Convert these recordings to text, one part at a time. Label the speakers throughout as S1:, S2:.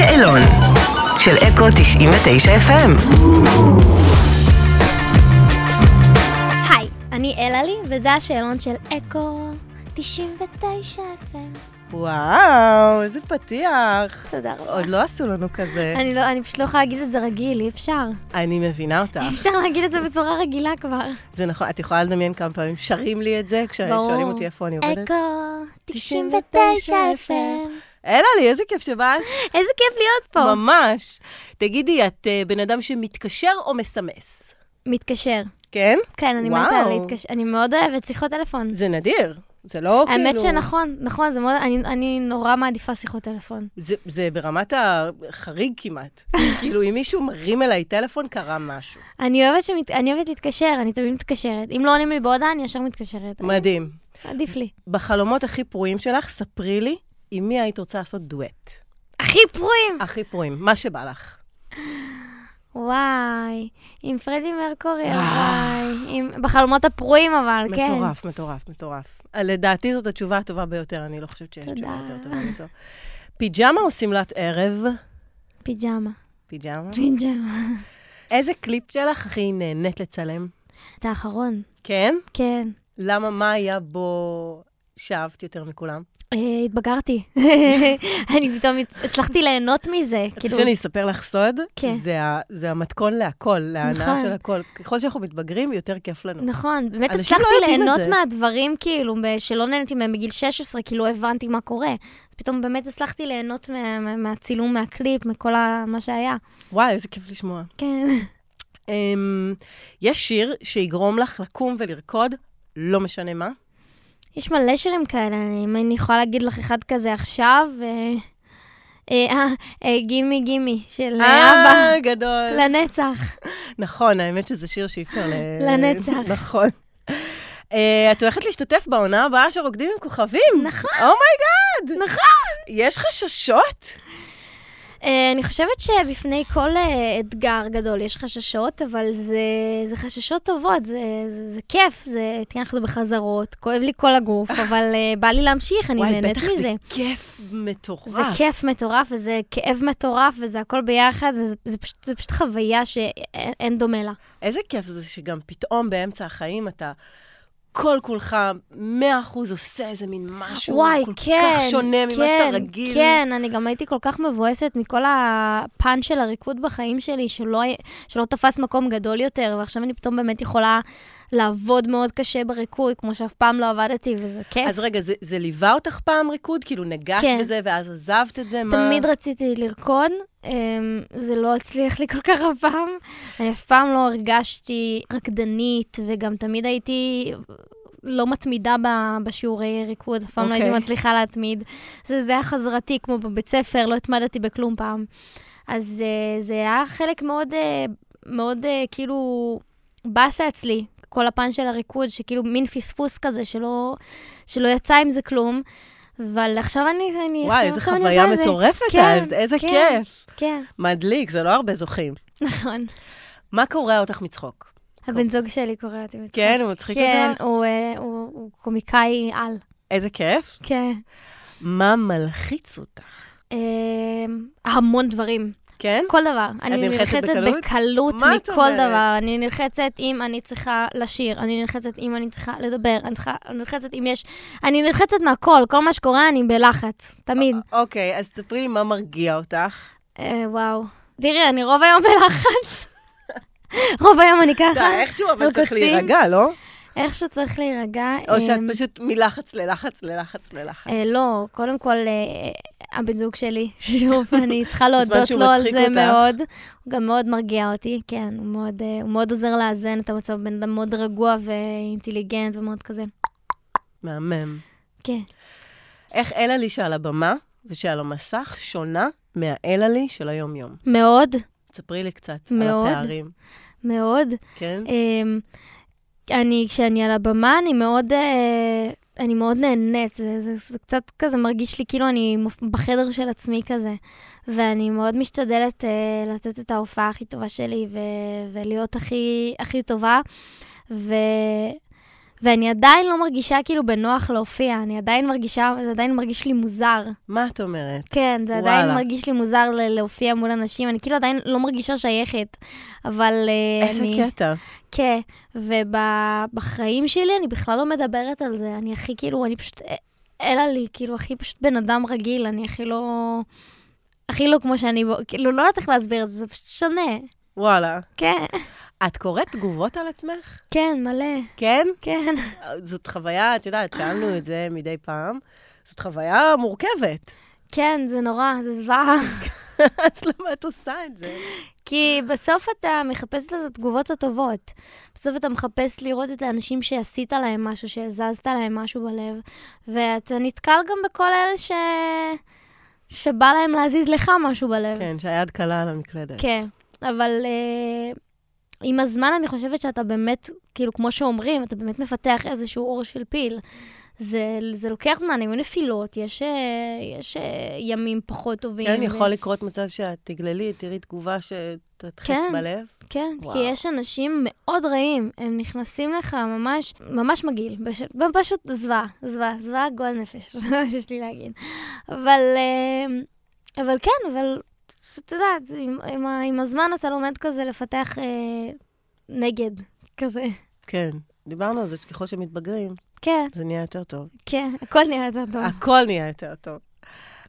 S1: השאלון של אקו 99 FM.
S2: היי, אני אלעלי, וזה השאלון של אקו 99 FM.
S3: וואו, איזה פתיח.
S2: תודה רבה.
S3: עוד לא עשו לנו כזה.
S2: אני לא, אני פשוט לא יכולה להגיד את זה רגיל, אי אפשר.
S3: אני מבינה אותך.
S2: אי אפשר להגיד את זה בצורה רגילה כבר.
S3: זה נכון, את יכולה לדמיין כמה פעמים שרים לי את זה כששואלים אותי איפה אני עובדת?
S2: אקו 99 FM.
S3: אלה לי, איזה כיף שבאת.
S2: איזה כיף להיות פה.
S3: ממש. תגידי, את אה, בן אדם שמתקשר או מסמס?
S2: מתקשר.
S3: כן?
S2: כן, אני. מתה להתקשר. אני מאוד אוהבת שיחות טלפון.
S3: זה נדיר. זה לא כאילו...
S2: האמת שנכון, נכון, זה מאוד, אני, אני נורא מעדיפה שיחות טלפון.
S3: זה, זה ברמת החריג כמעט. כאילו, אם מישהו מרים אליי טלפון, קרה משהו.
S2: אני אוהבת, שמת, אני אוהבת להתקשר, אני תמיד מתקשרת. אם לא עונים לי בהודעה, אני ישר מתקשרת.
S3: מדהים.
S2: עדיף לי.
S3: בחלומות הכי פרועים שלך, ספרי לי עם מי היית רוצה לעשות דואט.
S2: הכי פרועים!
S3: הכי פרועים, מה שבא לך.
S2: וואי, עם פרדי מרקורי,
S3: אה.
S2: וואי. עם... בחלומות הפרועים אבל, כן.
S3: מטורף, מטורף, מטורף. לדעתי זאת התשובה הטובה ביותר, אני לא חושבת שיש. תשובה יותר טובה מזו. פיג'מה או שמלת ערב?
S2: פיג'מה.
S3: פיג'מה.
S2: פיג'מה.
S3: איזה קליפ שלך הכי נהנית לצלם?
S2: את האחרון,
S3: כן?
S2: כן.
S3: למה, מה היה בו שאהבת יותר מכולם?
S2: אה, התבגרתי. אני פתאום הצ- הצלחתי ליהנות מזה.
S3: כאילו...
S2: כאילו,
S3: שאני אספר לך סוד?
S2: כן.
S3: זה, המתכון להכל, להנאה
S2: נכון.
S3: של הכל. ככל שאנחנו מתבגרים, יותר כיף לנו.
S2: נכון, באמת הצלחתי
S3: לא את
S2: ליהנות. מהדברים, כאילו, שלא נהניתי מהם בגיל 16, כי לא הבנתי מה קורה. פתאום באמת הצלחתי ליהנות מה- מה- מהצילום, מהקליפ, מכל מה שהיה.
S3: וואי, איזה כיף לשמוע.
S2: כן.
S3: Um, יש שיר שיגרום לך לקום ולרקוד, לא משנה מה.
S2: יש מלא שירים כאלה, אם אני יכולה להגיד לך אחד כזה עכשיו, אה, אה, אה, Gimme Gimme, של אבא,
S3: אה, גדול.
S2: לנצח.
S3: נכון, האמת שזה שיר שאי אפשר ל...
S2: לנצח.
S3: נכון. אה, את הולכת להשתתף בעונה הבאה של רוקדים עם כוכבים.
S2: נכון.
S3: Oh my God.
S2: נכון.
S3: יש חששות?
S2: אה, אני חושבת שבפני כל אה, אתגר גדול יש חששות, אבל זה, זה חששות טובות, זה, זה, זה כיף, זה, תראה, אנחנו בחזרות, כואב לי כל הגוף, אבל אה, בא לי להמשיך, אני
S3: וואי,
S2: נהנית
S3: בטח
S2: מזה.
S3: זה כיף מטורף.
S2: זה כיף מטורף, וזה כאב מטורף, וזה הכל ביחד, וזה זה פשוט, זה פשוט חוויה שאין אין דומה לה.
S3: איזה כיף זה שגם פתאום באמצע החיים אתה כל כולך מאה אחוז עושה איזה מין משהו
S2: וואי,
S3: כל
S2: כן,
S3: כך שונה ממה
S2: כן,
S3: שאתה רגיל.
S2: כן, אני גם הייתי כל כך מבואסת מכל הפן של הריקוד בחיים שלי, שלא, שלא תפס מקום גדול יותר, ועכשיו אני פתאום באמת יכולה לעבוד מאוד קשה בריקוד, כמו שאף פעם לא עבדתי, וזה כיף.
S3: אז רגע, זה, זה ליווה אותך פעם ריקוד? כאילו נגעת
S2: כן.
S3: בזה ואז עזבת את זה? מה?
S2: תמיד רציתי לרקוד, אמ, זה לא הצליח לי כל כך אף פעם. אני אף פעם לא הרגשתי רקדנית, וגם תמיד הייתי לא מתמידה בשיעורי ריקוד, אף פעם לא הייתי
S3: אוקיי.
S2: מצליחה להתמיד. זה, זה היה חזרתי, כמו בבית ספר, לא התמדתי בכלום פעם. אז אה, זה היה חלק מאוד, אה, מאוד אה, כאילו באסה אצלי, כל הפן של הריקוד, שכאילו מין פספוס כזה, שלא, שלא יצא עם זה כלום. אבל עכשיו אני, אני
S3: וואי, איזה חוויה. מטורפת,
S2: כן,
S3: אז איזה
S2: כן.
S3: כיף.
S2: כן,
S3: מדליק, זה לא הרבה זוכים.
S2: נכון.
S3: מה קורע אותך מצחוק?
S2: הבן זוג שלי קורא אותי מצחוק.
S3: כן, הוא מצחיק
S2: כן,
S3: אותך?
S2: הוא, אה, הוא, הוא קומיקאי על.
S3: איזה כיף.
S2: כן.
S3: מה מלחיץ אותך?
S2: אה, המון דברים.
S3: כן?
S2: כל דבר. אני
S3: נלחצת
S2: נלחצת
S3: בקלות?
S2: בקלות מכל? דבר. אני נלחצת אם אני צריכה לשיר, אני נלחצת אם אני צריכה לדבר, אני, צריכה, אני נלחצת אם יש... אני נלחצת מהכל, כל מה שקורה אני בלחץ, תמיד.
S3: אוקיי, אז תספרי לי מה מרגיע אותך.
S2: אה, וואו. תראי, אני רוב היום בלחץ. רוב היום אני ככה.
S3: די, איכשהו אבל צריך. להירגע, לא?
S2: איכשהו צריך להירגע.
S3: או שאת
S2: אמ,
S3: פשוט מלחץ ללחץ ללחץ ללחץ.
S2: אה, לא, קודם כל, אה, הבן זוג שלי, שוב, אני צריכה להודות לו על זה
S3: אותך.
S2: מאוד. הוא גם מאוד מרגיע אותי, כן, הוא מאוד, אה, הוא מאוד עוזר לאזן את המצב, בן אדם מאוד רגוע ואינטליגנט ומאוד כזה.
S3: מהמם.
S2: כן.
S3: איך אלעלי שעל הבמה ושעל המסך שונה מהאלעלי של היום-יום?
S2: מאוד,
S3: תספרי לי קצת
S2: מאוד.
S3: על הפערים.
S2: מאוד.
S3: כן?
S2: אמ, אני, כשאני על הבמה, אני מאוד, אה, אני מאוד נהנית. זה, זה, זה קצת כזה מרגיש לי כאילו אני בחדר של עצמי כזה. ואני מאוד משתדלת אה, לתת את ההופעה הכי טובה שלי ו- ולהיות הכי, הכי טובה. ו... ואני עדיין לא מרגישה כאילו בנוח להופיע, אני עדיין מרגישה, זה עדיין מרגיש לי מוזר.
S3: מה את אומרת?
S2: כן, זה
S3: וואלה.
S2: עדיין מרגיש לי מוזר ל- להופיע מול אנשים, אני כאילו עדיין לא מרגישה שייכת, אבל אה,
S3: איזה
S2: אני...
S3: קטע.
S2: כן, ובחיים שלי אני בכלל לא מדברת על זה, אני הכי כאילו, אני פשוט, אלא לי, כאילו, הכי פשוט בן אדם רגיל, אני הכי לא... הכי לא כמו שאני, כאילו, לא יודעת איך להסביר את זה, זה פשוט שונה.
S3: וואלה.
S2: כן,
S3: את קוראת תגובות על עצמך?
S2: כן, מלא,
S3: כן?
S2: כן.
S3: זאת חוויה, את יודעת, שאלנו את זה מדי פעם. זאת חוויה מורכבת.
S2: כן, זה נורא, זה זוועה.
S3: אז למה את עושה את זה?
S2: כי בסוף אתה מחפש את התגובות הטובות. בסוף אתה מחפש לראות את האנשים שעשית להם משהו, שהזזת להם משהו בלב, ואתה נתקל גם בכל אלה ש... שבא להם להזיז לך משהו בלב.
S3: כן, שהיד קלה על המקלדת.
S2: כן, אבל uh, עם הזמן אני חושבת שאתה באמת, כאילו, כמו שאומרים, אתה באמת מפתח איזשהו אור של פיל. זה, זה לוקח זמן, היו נפילות, יש, אה, יש אה, ימים פחות טובים.
S3: כן,
S2: ו-
S3: יכול לקרות מצב שאת תגללי, תראי תגובה שתתחץ
S2: כן.
S3: בלב.
S2: כן,
S3: וואו.
S2: כי יש אנשים מאוד רעים, הם נכנסים לך ממש, ממש מגעיל, בש... פשוט זוועה, זוועה, זוועה גועל נפש, זה מה שיש לי להגיד. אבל, אה, אבל כן, אבל את יודעת, עם, עם, עם הזמן אתה לומד כזה לפתח אה, נגד, כזה.
S3: כן, דיברנו על זה שככל שמתבגרים,
S2: כן,
S3: זה נהיה יותר טוב.
S2: כן, הכל נהיה יותר טוב.
S3: הכל נהיה יותר טוב.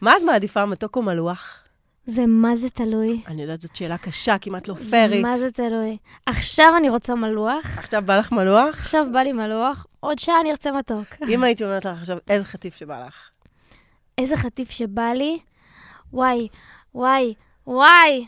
S3: מה את מעדיפה, מתוק או מלוח?
S2: זה מה זה תלוי.
S3: אני יודעת, זאת שאלה קשה, כמעט לא פיירית.
S2: מה זה תלוי. עכשיו אני רוצה מלוח,
S3: עכשיו בא לך מלוח?
S2: עכשיו בא לי מלוח, עוד שעה אני ארצה מתוק.
S3: אם הייתי אומרת לך עכשיו, איזה חטיף שבא לך.
S2: איזה חטיף שבא לי. וואי, וואי, וואי.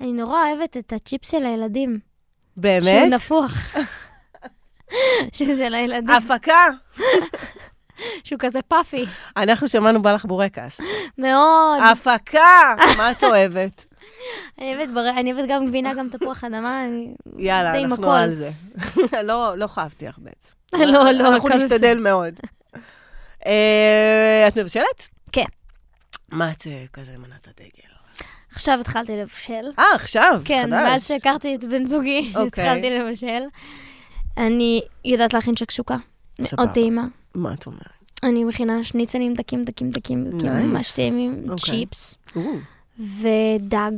S2: אני נורא אוהבת את הצ'יפס של הילדים. שהוא
S3: באמת?
S2: נפוח. שהוא של הילדים,
S3: הפקה!
S2: שהוא כזה פאפי.
S3: אנחנו שמענו בא לך בורקס.
S2: מאוד.
S3: הפקה! מה את אוהבת?
S2: אני אוהבת בר- אני אוהבת גם גבינה, גם תפוח אדמה, אני...
S3: יאללה,
S2: די עם
S3: אנחנו
S2: הכל.
S3: על זה. לא, לא חייבתי לך בעצם.
S2: לא, לא,
S3: אנחנו נשתדל מאוד. אה, את מבשלת?
S2: כן.
S3: מה את אה, כזה מנת הדגל?
S2: עכשיו התחלתי לבשל.
S3: אה, עכשיו,
S2: כן,
S3: חדש.
S2: מאז שהכרתי את בן זוגי,
S3: אוקיי.
S2: התחלתי לבשל. אני יודעת להכין שקשוקה. מאוד. טעימה.
S3: מה את אומרת?
S2: אני מכינה שניצלים דקים, דקים, דקים, דקים,
S3: Nice.
S2: ממש טעימים,
S3: אוקיי.
S2: צ'יפס, ודג,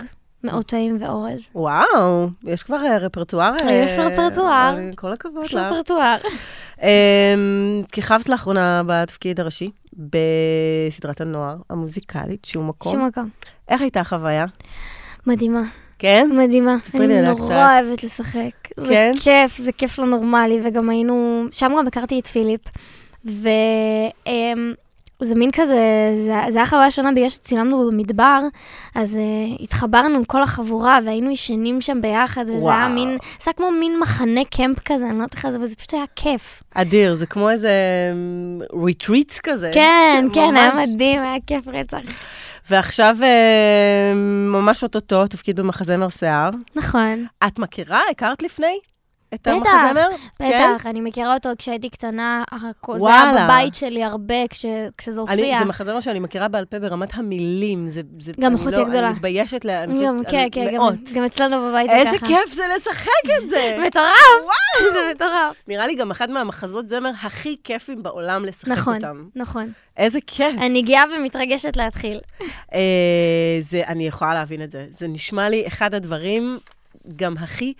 S2: מאוד טעים ואורז.
S3: וואו, יש כבר אה, רפרטואר. אה,
S2: יש רפרטואר.
S3: אה, כל הכבוד
S2: יש
S3: לך.
S2: רפרטואר.
S3: אמ, כיכבת לאחרונה בתפקיד הראשי בסדרת הנוער המוזיקלית, שום מקום.
S2: שום מקום.
S3: איך הייתה החוויה?
S2: מדהימה,
S3: כן?
S2: מדהימה. אני נורא
S3: קצת.
S2: אוהבת לשחק. זה
S3: כן?
S2: כיף, זה כיף לא נורמלי, וגם היינו, שם גם הכרתי את פיליפ, וזה מין כזה, זה, זה היה חוויה שונה בגלל שצילמנו במדבר, אז uh, התחברנו עם כל החבורה והיינו ישנים שם ביחד, וזה
S3: וואו.
S2: היה מין, זה היה כמו מין מחנה camp כזה, אני לא יודעת איך זה, וזה פשוט היה כיף.
S3: אדיר, זה כמו איזה ריטריט כזה.
S2: כן, כן, היה
S3: ממש.
S2: מדהים, היה כיף רצח.
S3: ועכשיו אה, ממש אוטוטו, תפקיד במחזמר שיער.
S2: נכון,
S3: את מכירה? הכרת לפני? את
S2: בטח,
S3: המחזמר? כן?
S2: בטח, אני מכירה אותו כשהייתי קטנה, זה. היה בבית שלי הרבה כש, כשזה
S3: אני,
S2: הופיע.
S3: זה מחזמר שאני מכירה בעל פה ברמת המילים. זה, זה,
S2: גם אחותי
S3: לא,
S2: הגדולה.
S3: אני מתביישת לה, אני
S2: גם,
S3: פשוט-
S2: כן, כן, גם, אצלנו בבית זה
S3: איזה
S2: ככה.
S3: כיף זה לשחק את זה.
S2: מטורף! זה מטורף.
S3: נראה לי גם אחד מהמחזות זמר הכי כיפים בעולם לשחק
S2: נכון,
S3: אותם.
S2: נכון.
S3: איזה כיף.
S2: אני גאה ומתרגשת להתחיל.
S3: אה, זה, אני יכולה להבין את זה. זה נשמע לי אחד הדברים גם הכי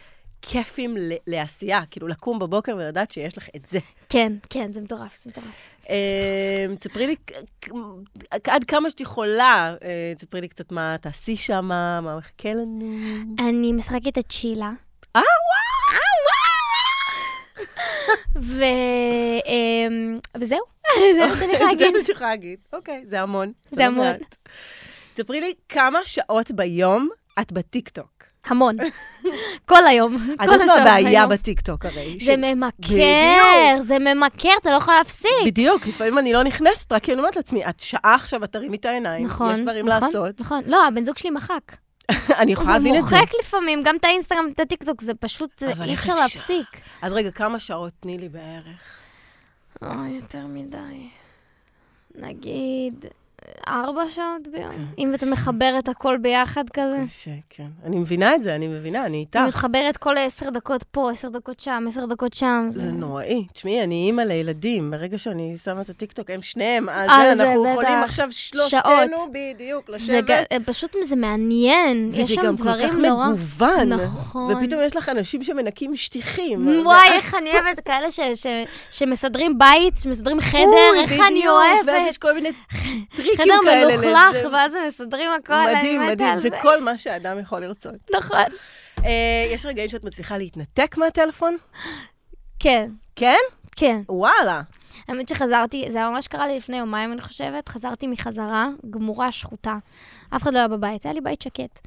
S3: כיפים לעשייה. כאילו, לקום בבוקר ולדעת שיש לך את זה.
S2: כן, כן, זה מטורף, זה מטורף.
S3: אה, תספרי לי, עד כמה שאת יכולה, אה, תספרי לי קצת מה תעשי שם, מה מחכה לנו.
S2: אני משחקת את שילה.
S3: אה,
S2: ו... אמ, וזהו, זה מה שאני יכולה
S3: זה
S2: להגיד.
S3: מה שאני יכולה להגיד. אוקיי, זה המון.
S2: זה
S3: לא
S2: המון.
S3: תספרי לי כמה שעות ביום את בטיקטוק.
S2: המון. כל היום,
S3: את
S2: כל
S3: יודעת מה
S2: השעות
S3: הבעיה. בטיקטוק הרי?
S2: זה
S3: ש-
S2: ממכר, זה ממכר, אתה לא יכול להפסיק.
S3: בדיוק, לפעמים אני לא נכנסת, רק כי אני אומרת לעצמי, את שעה עכשיו, את תרימי את העיניים,
S2: נכון,
S3: יש דברים
S2: נכון,
S3: לעשות.
S2: נכון. לא, הבן זוג שלי מחק.
S3: אני יכולה להבין את זה.
S2: הוא מוחק לפעמים, גם את האינסטגרם, את הטיקטוק, זה פשוט, אי אפשר? להפסיק.
S3: אז רגע, כמה שעות תני לי בערך?
S2: אוי, יותר מדי. נגיד, ארבע שעות ביום,
S3: כן.
S2: אם אתה מחבר את הכל ביחד כזה.
S3: קשה, כן. אני מבינה את זה, אני מבינה, אני איתך.
S2: אני מתחברת כל עשר דקות פה, עשר דקות שם, עשר דקות שם.
S3: זה נוראי. תשמעי, אני אימא לילדים, ברגע שאני שמה את הטיקטוק, הם שניהם, אז
S2: אה,
S3: זה,
S2: זה
S3: אנחנו
S2: בטח.
S3: יכולים עכשיו שלושתנו,
S2: שעות.
S3: בדיוק,
S2: זה
S3: לשבת.
S2: ג- פשוט, זה מעניין. יש
S3: וזה
S2: שם
S3: גם כל
S2: דברים
S3: כך
S2: נורא...
S3: מגוון.
S2: נכון.
S3: ופתאום יש לך אנשים שמנקים שטיחים.
S2: וואי, איך אני אוהבת כאלה ש- ש- שמסדרים בית, שמסדרים חדר, איך אני
S3: בדיוק, ואז
S2: אוהבת.
S3: יש כל מיני טריקים
S2: חדר
S3: כאלה.
S2: מלוכלך,
S3: לזה.
S2: ואז הם מסדרים
S3: מדהים,
S2: אני מתה
S3: מדהים,
S2: על
S3: זה
S2: זה.
S3: כל מה שאדם יכול לרצות.
S2: נכון.
S3: אה, יש רגעים שאת מצליחה להתנתק מהטלפון?
S2: כן,
S3: כן?
S2: כן.
S3: וואלה.
S2: האמת שחזרתי, זה ממש קרה לי לפני יומיים, אני חושבת. חזרתי מחזרה, גמורה, שחוטה. אף אחד לא היה בבית, היה לי בית שקט.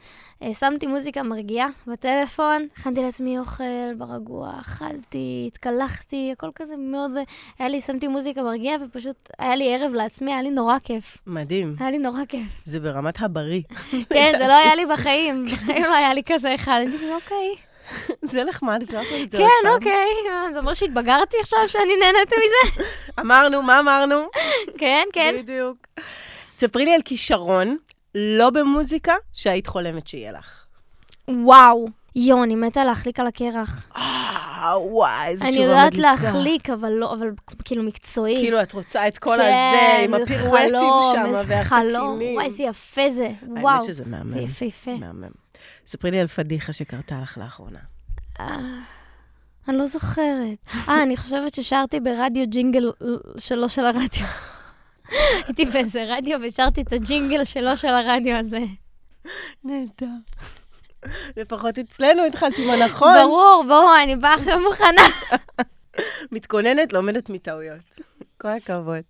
S2: אה, שמתי מוזיקה מרגיעה בטלפון, הכנתי לעצמי אוכל ברגוע, אכלתי, התקלחתי, הכל כזה מאוד... היה לי, שמתי מוזיקה מרגיעה, ופשוט היה לי ערב לעצמי, היה לי נורא כיף.
S3: מדהים.
S2: היה לי נורא כיף.
S3: זה ברמת הבריא.
S2: כן, זה לא היה לי בחיים, בחיים לא היה לי כזה אחד. הייתי כזה, אוקיי.
S3: זה נחמד, אפשר לעשות את זה עוד
S2: כן,
S3: פעם.
S2: אוקיי. זה אומר שהתבגרתי עכשיו, שאני נהנית מזה?
S3: אמרנו, מה אמרנו?
S2: כן, כן.
S3: בדיוק. תספרי לי על כישרון, לא במוזיקה, שהיית חולמת שיהיה לך.
S2: וואו. יואו, אני מתה להחליק על הקרח.
S3: אה, וואי, איזו
S2: אני
S3: תשובה
S2: יודעת
S3: מדליקה.
S2: להחליק, אבל לא, אבל כאילו מקצועי.
S3: כאילו, את רוצה את כל
S2: כן,
S3: הזה, עם
S2: זה
S3: הפירואטים שם,
S2: איזה
S3: והסכינים.
S2: חלום. וואי, איזה יפה זה. וואו.
S3: האמת שזה מהמם.
S2: זה יפהפה.
S3: מהמם. ספרי לי על פדיחה שקרתה לך לאחרונה.
S2: אה, אני לא זוכרת. אה, אני חושבת ששרתי ברדיו ג'ינגל שלו של הרדיו. הייתי באיזה רדיו ושרתי את הג'ינגל שלו של הרדיו הזה.
S3: נהדר. לפחות אצלנו התחלת עם הנכון.
S2: ברור, ברור, אני באה עכשיו מוכנה.
S3: מתכוננת, לומדת מטעויות. כל הכבוד.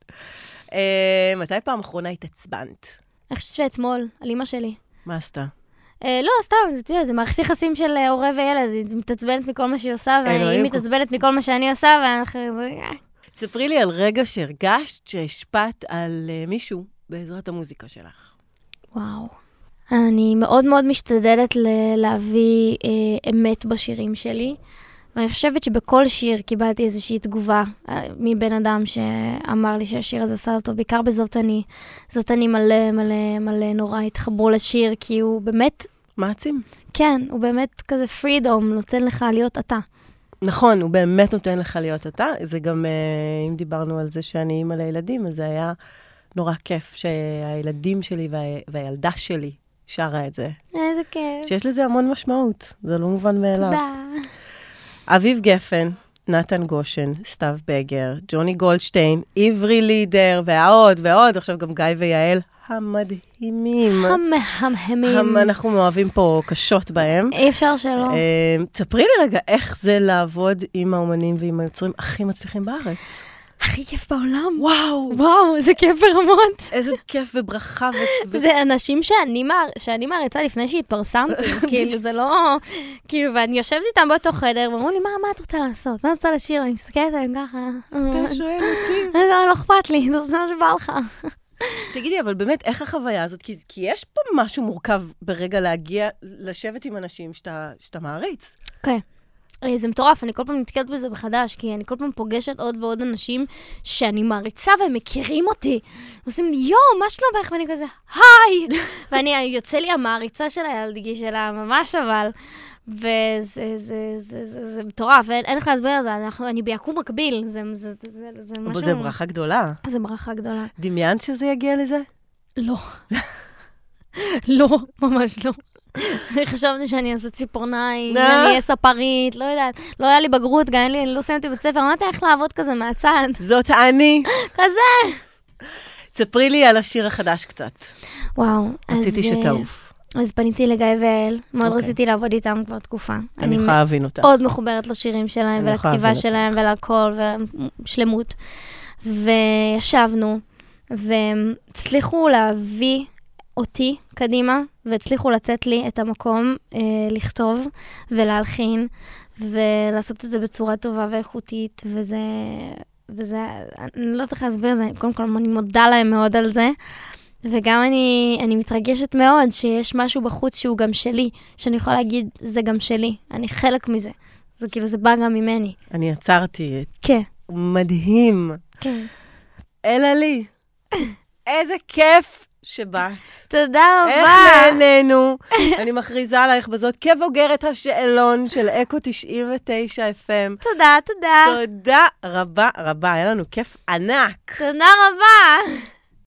S3: אה, מתי פעם אחרונה התעצבנת?
S2: אני חושבת שאתמול, על אימא שלי.
S3: מה עשתה?
S2: אה, לא, סתם, את יודעת, זה מערכת יחסים של אה, הורה וילד, היא מתעצבנת מכל מה שהיא עושה, והיא
S3: אלוהים,
S2: מתעצבנת מכל מה שאני עושה, ואנחנו... אה,
S3: תספרי לי על רגע שהרגשת שהשפעת על אה, מישהו בעזרת המוזיקה שלך.
S2: וואו. אני מאוד מאוד משתדלת ל- להביא אה, אמת בשירים שלי, ואני חושבת שבכל שיר קיבלתי איזושהי תגובה אה, מבן אדם שאמר לי שהשיר הזה עשה טוב, בעיקר בזאת אני. זאת אני מלא מלא מלא נורא התחברו לשיר, כי הוא באמת,
S3: מעצים.
S2: כן, הוא באמת כזה פרידום, נותן לך להיות אתה.
S3: נכון, הוא באמת נותן לך להיות אתה. זה גם, אה, אם דיברנו על זה שאני אימא לילדים, אז זה היה נורא כיף שהילדים שלי וה, והילדה שלי שרה את זה.
S2: איזה כיף.
S3: שיש לזה המון משמעות, זה לא מובן מאליו.
S2: תודה.
S3: אביב גפן, נתן גושן, סתיו בגר, ג'וני גולדשטיין, עברי לידר, והעוד ועוד, עכשיו גם גיא ויעל המדהימים.
S2: המהמהמים.
S3: המ- אנחנו מאוהבים פה קשות בהם.
S2: אי אפשר שלא.
S3: אה, תספרי לי רגע איך זה לעבוד עם האומנים ועם היוצרים הכי מצליחים בארץ.
S2: הכי כיף בעולם.
S3: וואו,
S2: וואו, איזה כיף ברמות.
S3: איזה כיף וברכה. ו-
S2: זה אנשים שאני, מער... שאני מעריצה לפני שהתפרסמתי, כאילו, זה לא... כאילו, ואני יושבת איתם באותו חדר, ואומרים לי, מה, מה את רוצה לעשות? מה את רוצה לשיר? אני מסתכלת עליהם ככה.
S3: אתה שואל אותי.
S2: לא, לא אכפת לי, זה מה שבא לך.
S3: תגידי, אבל באמת, איך החוויה הזאת? כי, כי יש פה משהו מורכב ברגע להגיע, לשבת עם אנשים שאתה, שאתה מעריץ.
S2: כן. אה, זה מטורף, אני כל פעם נתקלת בזה מחדש, כי אני כל פעם פוגשת עוד ועוד אנשים שאני מעריצה והם מכירים אותי. עושים לי, יואו, מה שלומך? ואני כזה, היי! ואני, יוצא לי המעריצה של הילדגי שלה, ממש אבל. וזה זה, זה, זה, זה, מטורף, אין, אין איך להסביר את זה, אנחנו, אני ביקום מקביל, זה, זה, זה, זה, משהו...
S3: זה ברכה גדולה.
S2: זה ברכה גדולה.
S3: דמיינת שזה יגיע לזה?
S2: לא. לא, ממש לא. אני חשבתי שאני אעשה ציפורניים. אני אהיה ספרית, לא יודעת. לא היה לי בגרות, גם אין לי, אני לא סיימתי בית ספר, אמרתי איך לעבוד כזה מהצד.
S3: זאת אני.
S2: כזה.
S3: ספרי לי על השיר החדש קצת.
S2: וואו.
S3: רציתי
S2: אז, אה,
S3: שתעוף.
S2: אז פניתי לגיא ויעל, מאוד
S3: אוקיי.
S2: רציתי לעבוד איתם כבר תקופה.
S3: אני יכולה להבין אותה.
S2: מאוד מחוברת לשירים שלהם, ולכתיבה שלהם, ולהכל, ושלמות. וישבנו, והם הצליחו להביא אותי קדימה, והצליחו לתת לי את המקום אה, לכתוב ולהלחין, ולעשות את זה בצורה טובה ואיכותית, וזה... וזה, אני לא איך להסביר את זה, קודם כל אני מודה להם מאוד על זה, וגם אני, אני מתרגשת מאוד שיש משהו בחוץ שהוא גם שלי, שאני יכולה להגיד, זה גם שלי, אני חלק מזה. זה כאילו, זה בא גם ממני.
S3: אני עצרתי.
S2: כן,
S3: מדהים.
S2: כן.
S3: אלא לי. איזה כיף שבאת.
S2: תודה
S3: איך
S2: רבה.
S3: נהנינו. אני מכריזה עלייך בזאת כבוגרת השאלון של אקו 99 FM.
S2: תודה, תודה.
S3: תודה רבה רבה, היה לנו כיף ענק.
S2: תודה רבה.